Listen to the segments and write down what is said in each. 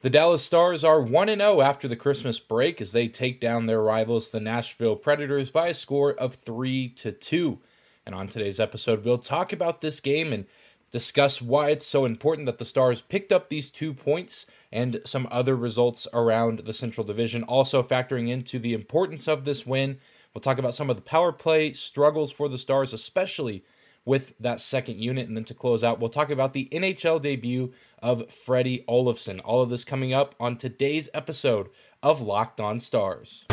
The Dallas Stars are 1 0 after the Christmas break as they take down their rivals, the Nashville Predators, by a score of 3 to 2. And on today's episode, we'll talk about this game and discuss why it's so important that the Stars picked up these two points and some other results around the Central Division, also factoring into the importance of this win. We'll talk about some of the power play struggles for the Stars, especially with that second unit. And then to close out, we'll talk about the NHL debut of Freddie Olofsson. All of this coming up on today's episode of Locked On Stars.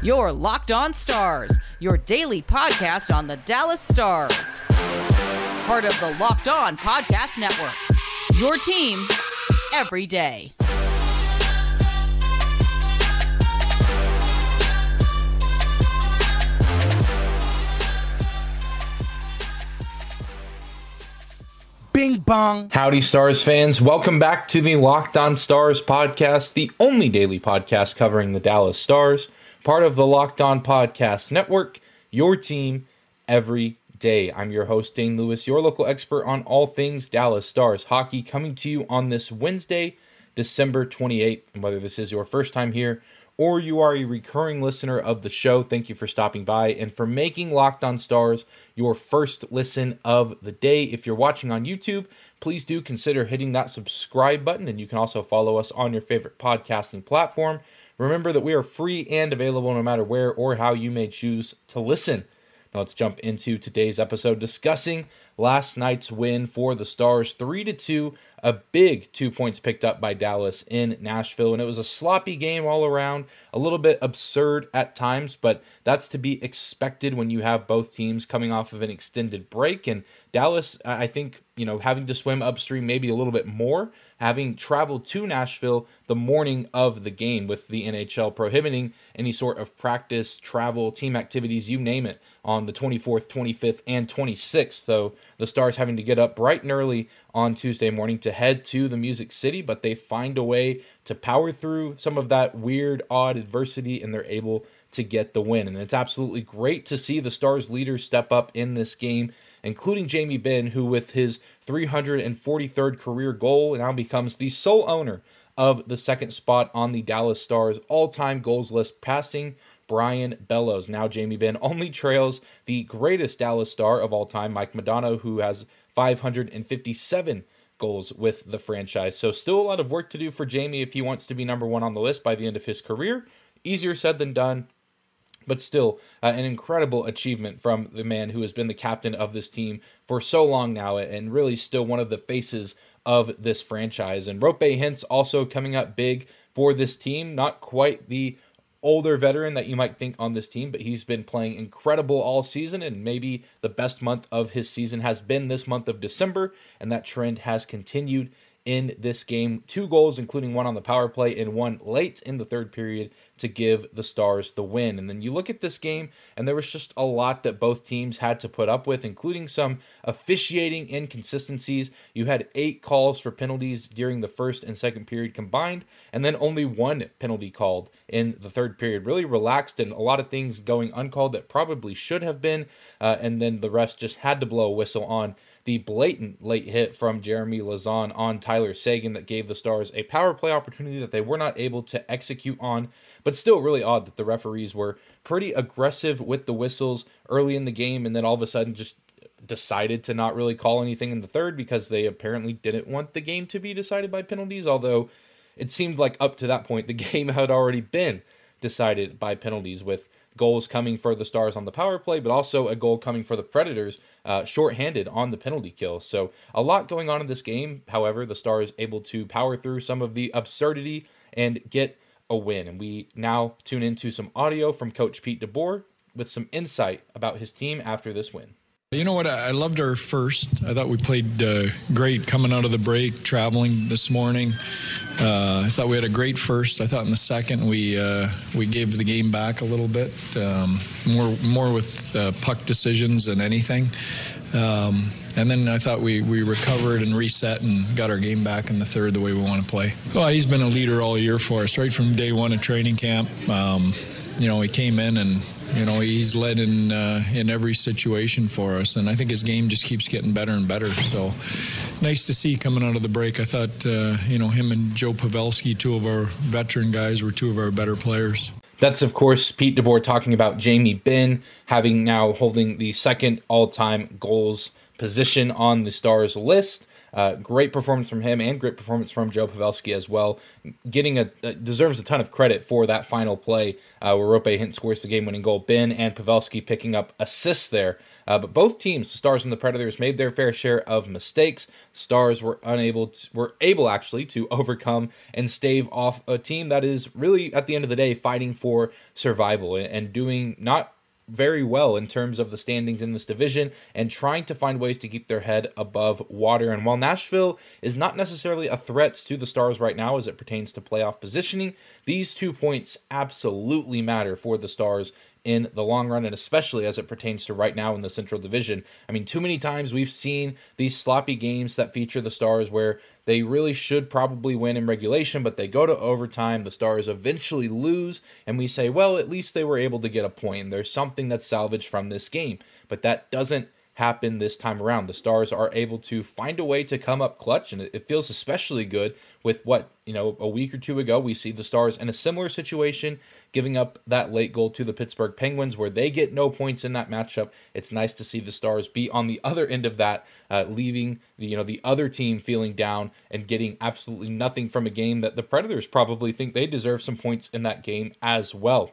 Your Locked On Stars, your daily podcast on the Dallas Stars. Part of the Locked On Podcast Network. Your team every day. Bing bong. Howdy, Stars fans. Welcome back to the Locked On Stars podcast, the only daily podcast covering the Dallas Stars, part of the Locked On Podcast Network, your team every day. I'm your host, Dane Lewis, your local expert on all things Dallas Stars hockey, coming to you on this Wednesday, December 28th. And whether this is your first time here or you are a recurring listener of the show, thank you for stopping by and for making Locked On Stars your first listen of the day. If you're watching on YouTube, please do consider hitting that subscribe button, and you can also follow us on your favorite podcasting platform. Remember that we are free and available no matter where or how you may choose to listen. Now let's jump into today's episode discussing last night's win for the Stars 3 to 2, a big 2 points picked up by Dallas in Nashville and it was a sloppy game all around, a little bit absurd at times, but that's to be expected when you have both teams coming off of an extended break and Dallas I think, you know, having to swim upstream maybe a little bit more, having traveled to Nashville the morning of the game with the NHL prohibiting any sort of practice, travel, team activities, you name it, on the 24th, 25th, and 26th. So the Stars having to get up bright and early on Tuesday morning to head to the Music City, but they find a way to power through some of that weird, odd adversity, and they're able to get the win. And it's absolutely great to see the Stars leaders step up in this game, including Jamie Benn, who with his 343rd career goal now becomes the sole owner of the second spot on the Dallas Stars all-time goals list, passing Brian Bellows. Now Jamie Benn only trails the greatest Dallas star of all time, Mike Modano, who has 557 goals with the franchise. So still a lot of work to do for Jamie if he wants to be number one on the list by the end of his career. Easier said than done. But still, uh, an incredible achievement from the man who has been the captain of this team for so long now, and really still one of the faces of this franchise. And Roope Hintz also coming up big for this team. Not quite the older veteran that you might think on this team, but he's been playing incredible all season, and maybe the best month of his season has been this month of December, and that trend has continued in this game. Two goals, including one on the power play and one late in the third period to give the Stars the win. And then you look at this game, and there was just a lot that both teams had to put up with, including some officiating inconsistencies. You had eight calls for penalties during the first and second period combined, and then only one penalty called in the third period. Really relaxed, and a lot of things going uncalled that probably should have been. Uh, and then the refs just had to blow a whistle on the blatant late hit from Jeremy Lauzon on Tyler Seguin that gave the Stars a power play opportunity that they were not able to execute on. But still, really odd that the referees were pretty aggressive with the whistles early in the game and then all of a sudden just decided to not really call anything in the third because they apparently didn't want the game to be decided by penalties. Although it seemed like up to that point, the game had already been decided by penalties with goals coming for the Stars on the power play, but also a goal coming for the Predators uh, shorthanded on the penalty kill. So a lot going on in this game. However, the Stars able to power through some of the absurdity and get a win. And we now tune into some audio from Coach Pete DeBoer with some insight about his team after this win. You know what? I loved our first. I thought we played uh, great coming out of the break, traveling this morning. Uh, I thought we had a great first. I thought in the second we uh, we gave the game back a little bit, um, more more with uh, puck decisions than anything. Um, and then I thought we, we recovered and reset and got our game back in the third the way we want to play. Well, he's been a leader all year for us, right from day one of training camp. Um, you know, he came in and you know, he's led in uh, in every situation for us, and I think his game just keeps getting better and better. So, nice to see coming out of the break. I thought, uh, you know, him and Joe Pavelski, two of our veteran guys, were two of our better players. That's, of course, Pete DeBoer talking about Jamie Benn having now holding the second all time goals position on the Stars list. Uh, great performance from him and great performance from Joe Pavelski as well. Getting a, uh, deserves a ton of credit for that final play uh, where Roope Hintz scores the game winning goal. Benn and Pavelski picking up assists there. Uh, but both teams, the Stars and the Predators, made their fair share of mistakes. Stars were unable, to, were able actually to overcome and stave off a team that is really, at the end of the day, fighting for survival and doing not very well in terms of the standings in this division and trying to find ways to keep their head above water. And while Nashville is not necessarily a threat to the Stars right now as it pertains to playoff positioning, these two points absolutely matter for the Stars in the long run, and especially as it pertains to right now in the Central Division. I mean, too many times we've seen these sloppy games that feature the Stars where they really should probably win in regulation, but they go to overtime. The Stars eventually lose, and we say, well, at least they were able to get a point. There's something that's salvaged from this game, but that doesn't happen this time around. The Stars are able to find a way to come up clutch, and it feels especially good with what, you know, a week or two ago, we see the Stars in a similar situation, giving up that late goal to the Pittsburgh Penguins, where they get no points in that matchup. It's nice to see the Stars be on the other end of that, uh, leaving, you know, the other team feeling down and getting absolutely nothing from a game that the Predators probably think they deserve some points in that game as well.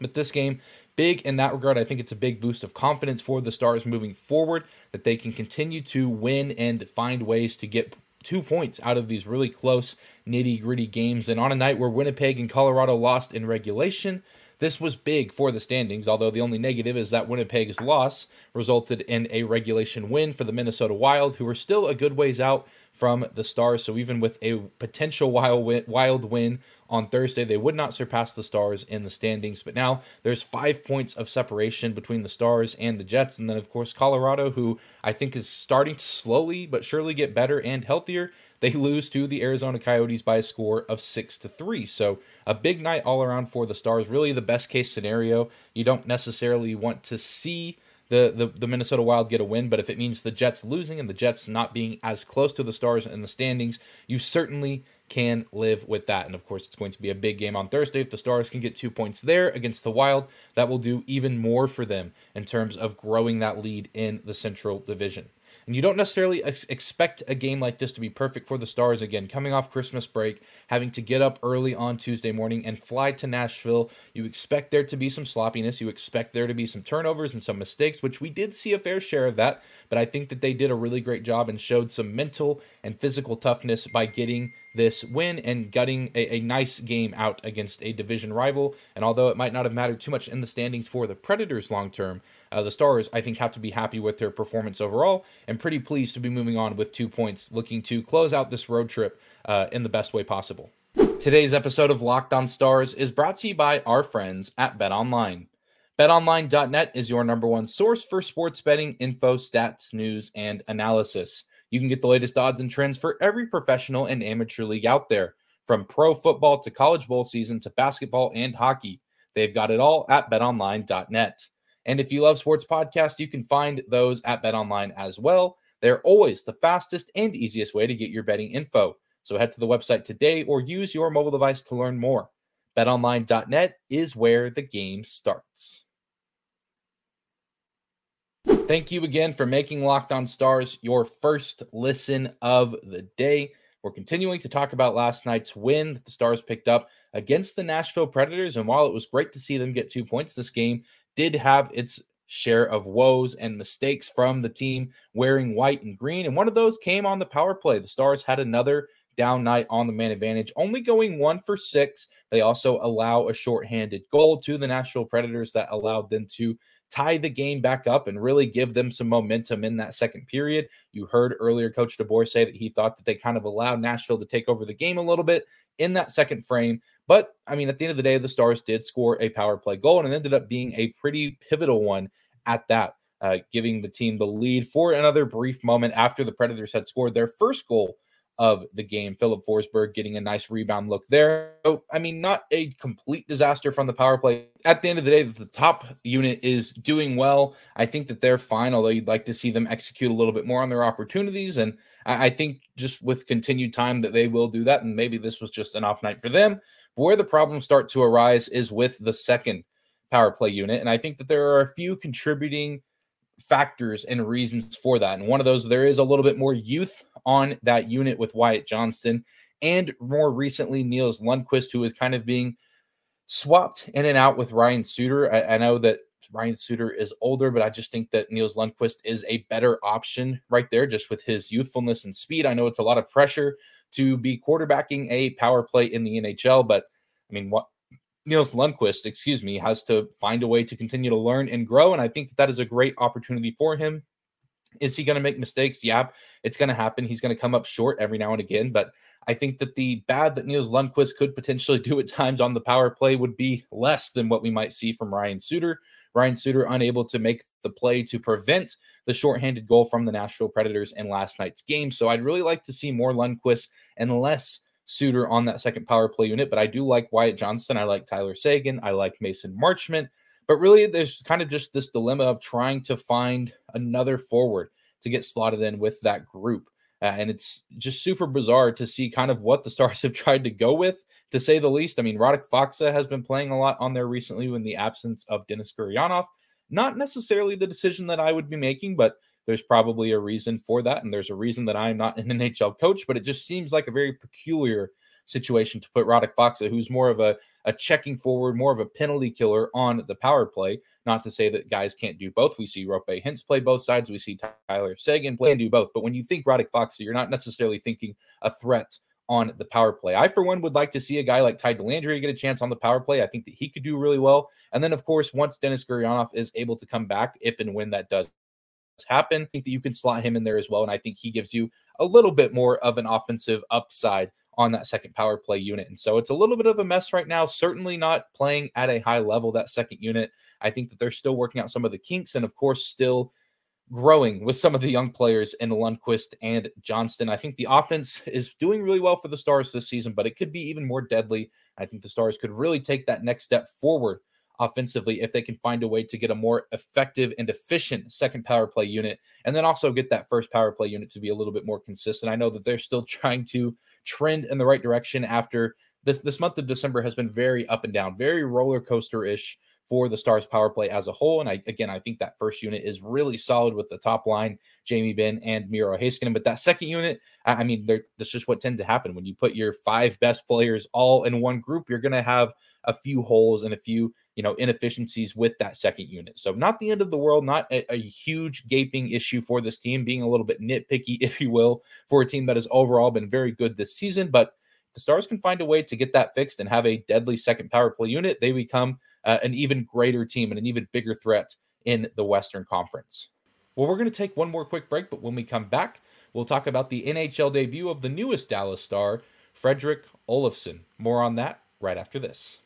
But this game big in that regard. I think it's a big boost of confidence for the Stars moving forward that they can continue to win and find ways to get two points out of these really close, nitty gritty games. And on a night where Winnipeg and Colorado lost in regulation, this was big for the standings, although the only negative is that Winnipeg's loss resulted in a regulation win for the Minnesota Wild, who are still a good ways out from the Stars. So even with a potential wild win, wild win on Thursday. They would not surpass the Stars in the standings, but now there's five points of separation between the Stars and the Jets. And then, of course, Colorado, who I think is starting to slowly but surely get better and healthier. They lose to the Arizona Coyotes by a score of six to three. So a big night all around for the Stars. Really, the best case scenario. You don't necessarily want to see the, the, the Minnesota Wild get a win, but if it means the Jets losing and the Jets not being as close to the Stars in the standings, you certainly can live with that. And of course, it's going to be a big game on Thursday. If the Stars can get two points there against the Wild, that will do even more for them in terms of growing that lead in the Central Division. And you don't necessarily ex- expect a game like this to be perfect for the Stars again, coming off Christmas break, having to get up early on Tuesday morning and fly to Nashville. You expect there to be some sloppiness. You expect there to be some turnovers and some mistakes, which we did see a fair share of that. But I think that they did a really great job and showed some mental and physical toughness by getting this win and gutting a, a, nice game out against a division rival. And although it might not have mattered too much in the standings for the Predators long term, uh, the Stars, I think, have to be happy with their performance overall and pretty pleased to be moving on with two points, looking to close out this road trip uh, in the best way possible. Today's episode of Locked On Stars is brought to you by our friends at Bet Online. BetOnline.net is your number one source for sports betting info, stats, news, and analysis. You can get the latest odds and trends for every professional and amateur league out there, from pro football to college bowl season to basketball and hockey. They've got it all at betonline.net. And if you love sports podcasts, you can find those at BetOnline as well. They're always the fastest and easiest way to get your betting info. So head to the website today or use your mobile device to learn more. BetOnline.net is where the game starts. Thank you again for making Locked On Stars your first listen of the day. We're continuing to talk about last night's win that the Stars picked up against the Nashville Predators. And while it was great to see them get two points, this game did have its share of woes and mistakes from the team wearing white and green. And one of those came on the power play. The Stars had another down night on the man advantage, only going one for six. They also allow a shorthanded goal to the Nashville Predators that allowed them to tie the game back up and really give them some momentum in that second period. You heard earlier Coach DeBoer say that he thought that they kind of allowed Nashville to take over the game a little bit in that second frame. But I mean, at the end of the day, the Stars did score a power play goal and it ended up being a pretty pivotal one at that, uh, giving the team the lead for another brief moment after the Predators had scored their first goal of the game. Filip Forsberg getting a nice rebound look there. So, I mean, not a complete disaster from the power play. At the end of the day, the top unit is doing well. I think that they're fine, although you'd like to see them execute a little bit more on their opportunities. And I, I think just with continued time that they will do that, and maybe this was just an off night for them. But where the problems start to arise is with the second power play unit, and I think that there are a few contributing factors and reasons for that. And one of those, there is a little bit more youth on that unit with Wyatt Johnston, and more recently, Nils Lundkvist, who is kind of being swapped in and out with Ryan Suter. I, I know that Ryan Suter is older, but I just think that Nils Lundkvist is a better option right there, just with his youthfulness and speed. I know it's a lot of pressure to be quarterbacking a power play in the NHL, but I mean, what Nils Lundkvist, excuse me, has to find a way to continue to learn and grow. And I think that that is a great opportunity for him. Is he going to make mistakes? Yeah, it's going to happen. He's going to come up short every now and again. But I think that the bad that Nils Lundkvist could potentially do at times on the power play would be less than what we might see from Ryan Suter. Ryan Suter unable to make the play to prevent the shorthanded goal from the Nashville Predators in last night's game. So I'd really like to see more Lundkvist and less Suter on that second power play unit. But I do like Wyatt Johnston. I like Tyler Seguin. I like Mason Marchment. But really, there's kind of just this dilemma of trying to find another forward to get slotted in with that group. Uh, and it's just super bizarre to see kind of what the Stars have tried to go with, to say the least. I mean, Radek Faksa has been playing a lot on there recently in the absence of Denis Gurianov. Not necessarily the decision that I would be making, but there's probably a reason for that. And there's a reason that I'm not an NHL coach, but it just seems like a very peculiar situation to put Radek Faksa, who's more of a, a checking forward, more of a penalty killer on the power play. Not to say that guys can't do both. We see Roope Hintz play both sides. We see Tyler Seguin play and do both. But when you think Radek Faksa, you're not necessarily thinking a threat on the power play. I, for one, would like to see a guy like Ty Dellandrea get a chance on the power play. I think that he could do really well. And then, of course, once Denis Gurianov is able to come back, if and when that does happen, I think that you can slot him in there as well. And I think he gives you a little bit more of an offensive upside on that second power play unit. And so it's a little bit of a mess right now. Certainly not playing at a high level, that second unit. I think that they're still working out some of the kinks and, of course, still growing with some of the young players in Lundkvist and Johnston. I think the offense is doing really well for the Stars this season, but it could be even more deadly. I think the Stars could really take that next step forward offensively if they can find a way to get a more effective and efficient second power play unit and then also get that first power play unit to be a little bit more consistent. I know that they're still trying to trend in the right direction after this this month of December has been very up and down, very roller coaster-ish for the Stars power play as a whole. And I again, I think that first unit is really solid with the top line, Jamie Benn and Miro Heiskanen. But that second unit, I, I mean, that's just what tend to happen when you put your five best players all in one group. You're going to have a few holes and a few you know inefficiencies with that second unit. So not the end of the world, not a, a huge gaping issue for this team, being a little bit nitpicky, if you will, for a team that has overall been very good this season, but the Stars can find a way to get that fixed and have a deadly second power play unit, they become uh, an even greater team and an even bigger threat in the Western Conference. Well, we're going to take one more quick break, but when we come back, we'll talk about the NHL debut of the newest Dallas Star, Fredrik Olofsson. More on that right after this.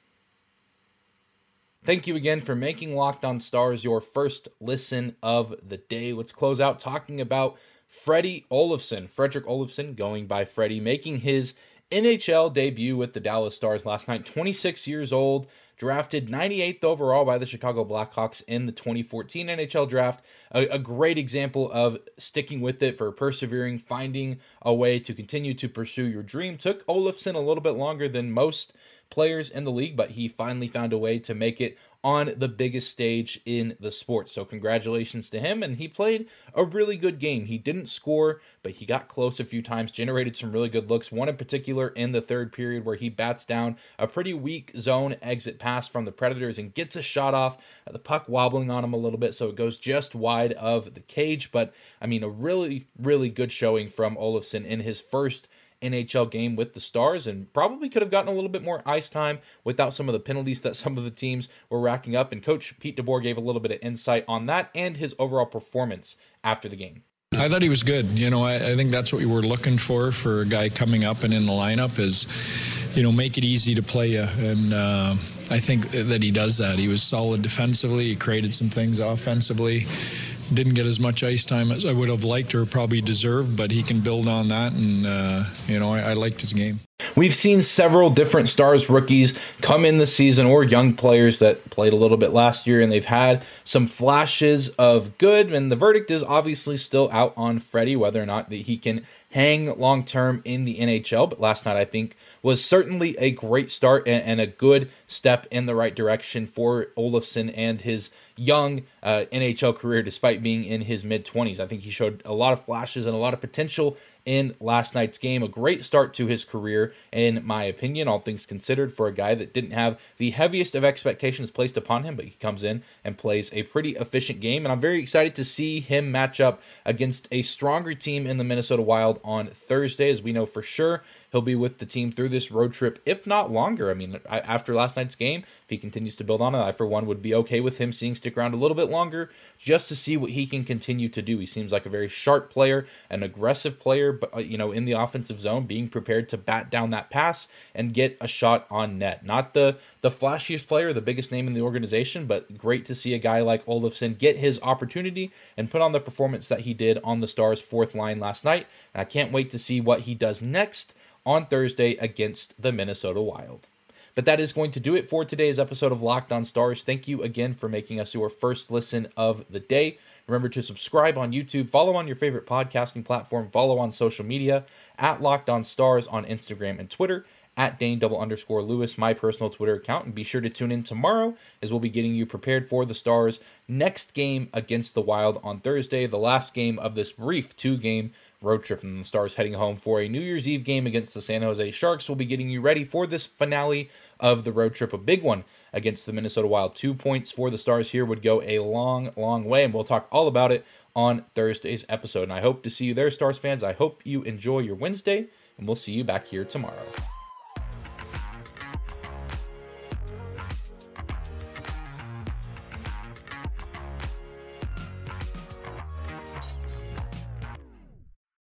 Thank you again for making Locked On Stars your first listen of the day. Let's close out talking about Freddie Olofsson, Fredrik Olofsson, going by Freddie, making his NHL debut with the Dallas Stars last night. 26 years old, drafted 98th overall by the Chicago Blackhawks in the 2014 NHL draft. A, a, great example of sticking with it for persevering, finding a way to continue to pursue your dream. Took Olofsson a little bit longer than most players in the league, but he finally found a way to make it on the biggest stage in the sport. So, congratulations to him. And he played a really good game. He didn't score, but he got close a few times, generated some really good looks. One in particular in the third period where he bats down a pretty weak zone exit pass from the Predators and gets a shot off. Uh, the puck wobbling on him a little bit, so it goes just wide of the cage. But I mean, a really, really good showing from Olofsson in his first NHL game with the Stars and probably could have gotten a little bit more ice time without some of the penalties that some of the teams were racking up. And coach Pete DeBoer gave a little bit of insight on that and his overall performance after the game. I thought he was good. You know, I, I, think that's what we were looking for for a guy coming up and in the lineup is, you know, make it easy to play you. And uh, I think that he does that. He was solid defensively. He created some things offensively didn't get as much ice time as I would have liked or probably deserved, but he can build on that. And, uh, you know, I, I liked his game. We've seen several different stars rookies come in the season or young players that played a little bit last year and they've had some flashes of good. And the verdict is obviously still out on Freddie, whether or not that he can hang long term in the NHL. But last night, I think, was certainly a great start and, and a good step in the right direction for Olofsson and his young uh, NHL career, despite being in his mid 20s. I think he showed a lot of flashes and a lot of potential in last night's game. A great start to his career, in my opinion, all things considered, for a guy that didn't have the heaviest of expectations placed upon him, but he comes in and plays a pretty efficient game. And I'm very excited to see him match up against a stronger team in the Minnesota Wild on Thursday, as we know for sure he'll be with the team through this road trip, if not longer. I mean, after last night's game, if he continues to build on it, I, for one, would be okay with him seeing stick around a little bit longer just to see what he can continue to do. He seems like a very sharp player, an aggressive player, but, uh, you know, in the offensive zone, being prepared to bat down that pass and get a shot on net. Not the, the flashiest player, the biggest name in the organization, but great to see a guy like Olofsson get his opportunity and put on the performance that he did on the Stars' fourth line last night. And I can't wait to see what he does next on Thursday against the Minnesota Wild. But that is going to do it for today's episode of Locked On Stars. Thank you again for making us your first listen of the day. Remember to subscribe on YouTube, follow on your favorite podcasting platform, follow on social media at Locked On Stars on Instagram and Twitter, at Dane double underscore Lewis, my personal Twitter account. And be sure to tune in tomorrow as we'll be getting you prepared for the Stars' next game against the Wild on Thursday, the last game of this brief two game road trip and the Stars heading home for a New Year's Eve game against the San Jose Sharks. We'll be getting you ready for this finale of the road trip, a big one against the Minnesota Wild. Two points for the Stars here would go a long, long way, and we'll talk all about it on Thursday's episode. And I hope to see you there, Stars fans. I hope you enjoy your Wednesday, and we'll see you back here tomorrow.